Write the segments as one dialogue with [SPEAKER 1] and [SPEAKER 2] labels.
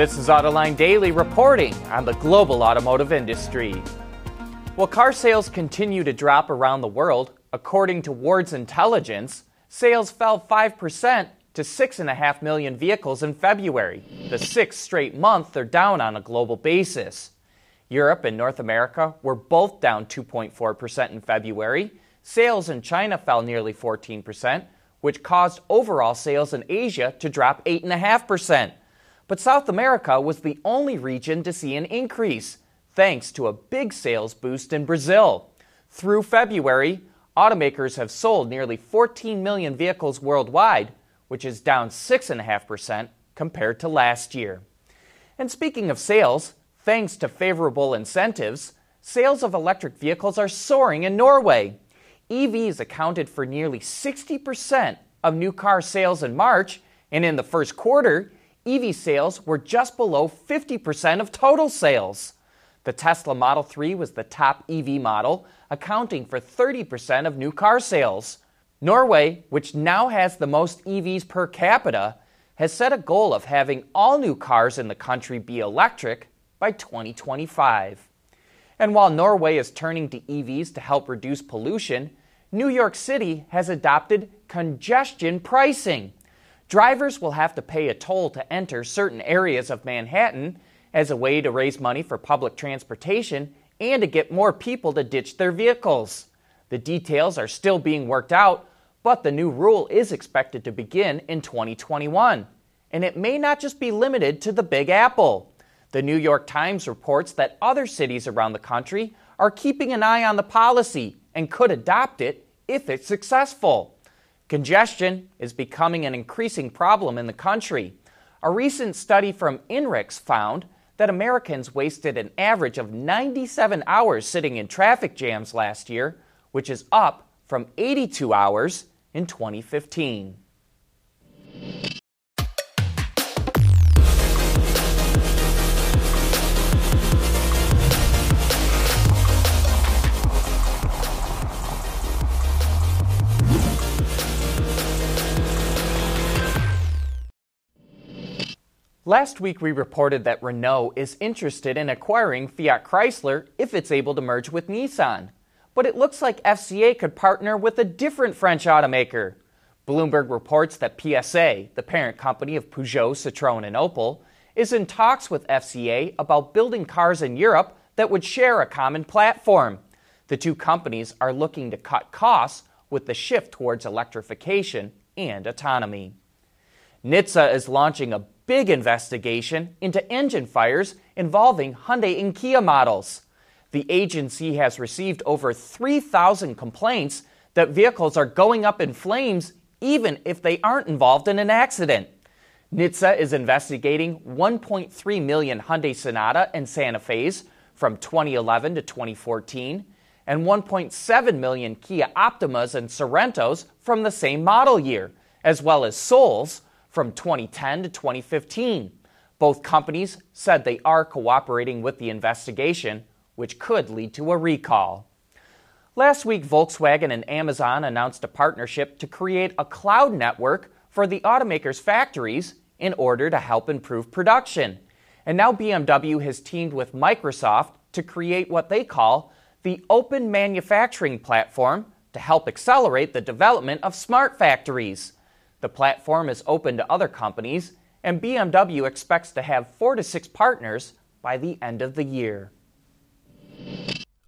[SPEAKER 1] This is Autoline Daily reporting on the global automotive industry. While car sales continue to drop around the world, according to Wards Intelligence, sales fell 5% to 6.5 million vehicles in February, the sixth straight month they're down on a global basis. Europe and North America were both down 2.4% in February. Sales in China fell nearly 14%, which caused overall sales in Asia to drop 8.5%. But South America was the only region to see an increase, thanks to a big sales boost in Brazil. Through February, automakers have sold nearly 14 million vehicles worldwide, which is down 6.5% compared to last year. And speaking of sales, Thanks to favorable incentives, sales of electric vehicles are soaring in Norway. EVs accounted for nearly 60% of new car sales in March, and in the first quarter, EV sales were just below 50% of total sales. The Tesla Model 3 was the top EV model, accounting for 30% of new car sales. Norway, which now has the most EVs per capita, has set a goal of having all new cars in the country be electric by 2025. And while Norway is turning to EVs to help reduce pollution, New York City has adopted congestion pricing. Drivers will have to pay a toll to enter certain areas of Manhattan as a way to raise money for public transportation and to get more people to ditch their vehicles. The details are still being worked out, but the new rule is expected to begin in 2021. And it may not just be limited to the Big Apple. The New York Times reports that other cities around the country are keeping an eye on the policy and could adopt it if it's successful. Congestion is becoming an increasing problem in the country. A recent study from INRIX found that Americans wasted an average of 97 hours sitting in traffic jams last year, which is up from 82 hours in 2015. Last week, we reported that Renault is interested in acquiring Fiat Chrysler if it's able to merge with Nissan. But it looks like FCA could partner with a different French automaker. Bloomberg reports that PSA, the parent company of Peugeot, Citroën, and Opel, is in talks with FCA about building cars in Europe that would share a common platform. The two companies are looking to cut costs with the shift towards electrification and autonomy. NHTSA is launching a big investigation into engine fires involving Hyundai and Kia models. The agency has received over 3,000 complaints that vehicles are going up in flames even if they aren't involved in an accident. NHTSA is investigating 1.3 million Hyundai Sonata and Santa Fe's from 2011 to 2014 and 1.7 million Kia Optimas and Sorentos from the same model year, as well as Souls from 2010 to 2015. Both companies said they are cooperating with the investigation, which could lead to a recall. Last week, Volkswagen and Amazon announced a partnership to create a cloud network for the automakers' factories in order to help improve production. And now BMW has teamed with Microsoft to create what they call the Open Manufacturing Platform to help accelerate the development of smart factories. The platform is open to other companies, and BMW expects to have four to six partners by the end of the year.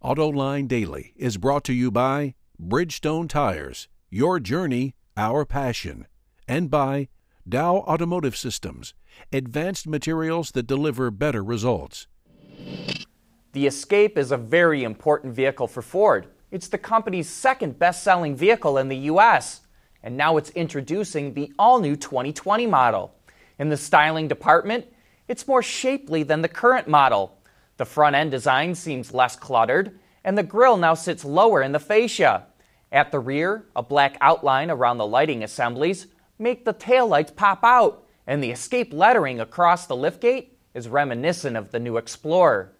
[SPEAKER 2] AutoLine Daily is brought to you by Bridgestone Tires, your journey, our passion, and by Dow Automotive Systems, advanced materials that deliver better results.
[SPEAKER 1] The Escape is a very important vehicle for Ford. It's the company's second best selling vehicle in the U.S and now it's introducing the all new 2020 model. In the styling department, it's more shapely than the current model. The front end design seems less cluttered, and the grille now sits lower in the fascia. At the rear, a black outline around the lighting assemblies make the taillights pop out, and the escape lettering across the liftgate is reminiscent of the new Explorer.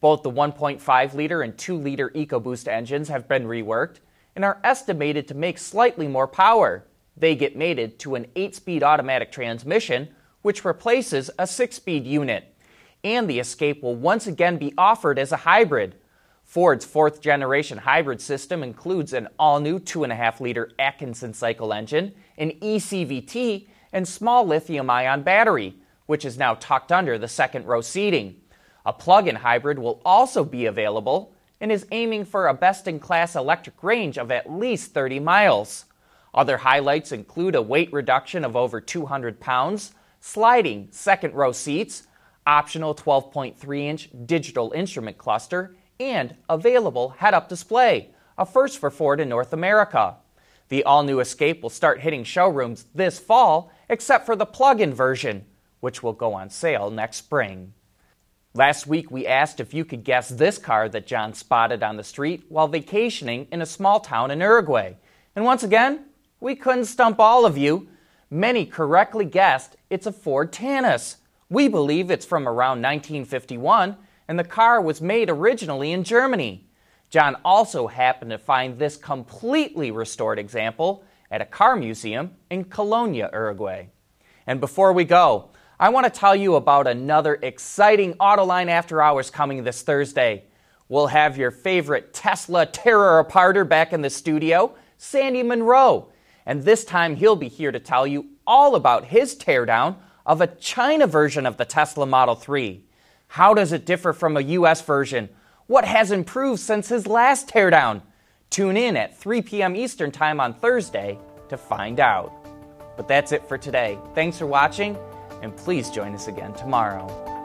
[SPEAKER 1] Both the 1.5 liter and 2 liter EcoBoost engines have been reworked, and are estimated to make slightly more power. They get mated to an 8 speed automatic transmission which replaces a six speed unit. And the Escape will once again be offered as a hybrid. Ford's fourth generation hybrid system includes an all new 2.5 liter Atkinson cycle engine, an eCVT, and small lithium ion battery, which is now tucked under the second row seating. A plug in hybrid will also be available and is aiming for a best in class electric range of at least 30 miles. Other highlights include a weight reduction of over 200 pounds, sliding second row seats, optional 12.3 inch digital instrument cluster, and available head up display, a first for Ford in North America. The all new Escape will start hitting showrooms this fall, except for the plug in version, which will go on sale next spring. Last week, we asked if you could guess this car that John spotted on the street while vacationing in a small town in Uruguay. And once again, we couldn't stump all of you. Many correctly guessed it's a Ford Taunus. We believe it's from around 1951 and the car was made originally in Germany. John also happened to find this completely restored example at a car museum in Colonia, Uruguay. And before we go, I want to tell you about another exciting Autoline After Hours coming this Thursday. We'll have your favorite Tesla terror aparter back in the studio, Sandy Munro. And this time he'll be here to tell you all about his teardown of a China version of the Tesla Model 3. How does it differ from a US version? What has improved since his last teardown? Tune in at 3 p.m. Eastern Time on Thursday to find out. But that's it for today. Thanks for watching, and please join us again tomorrow.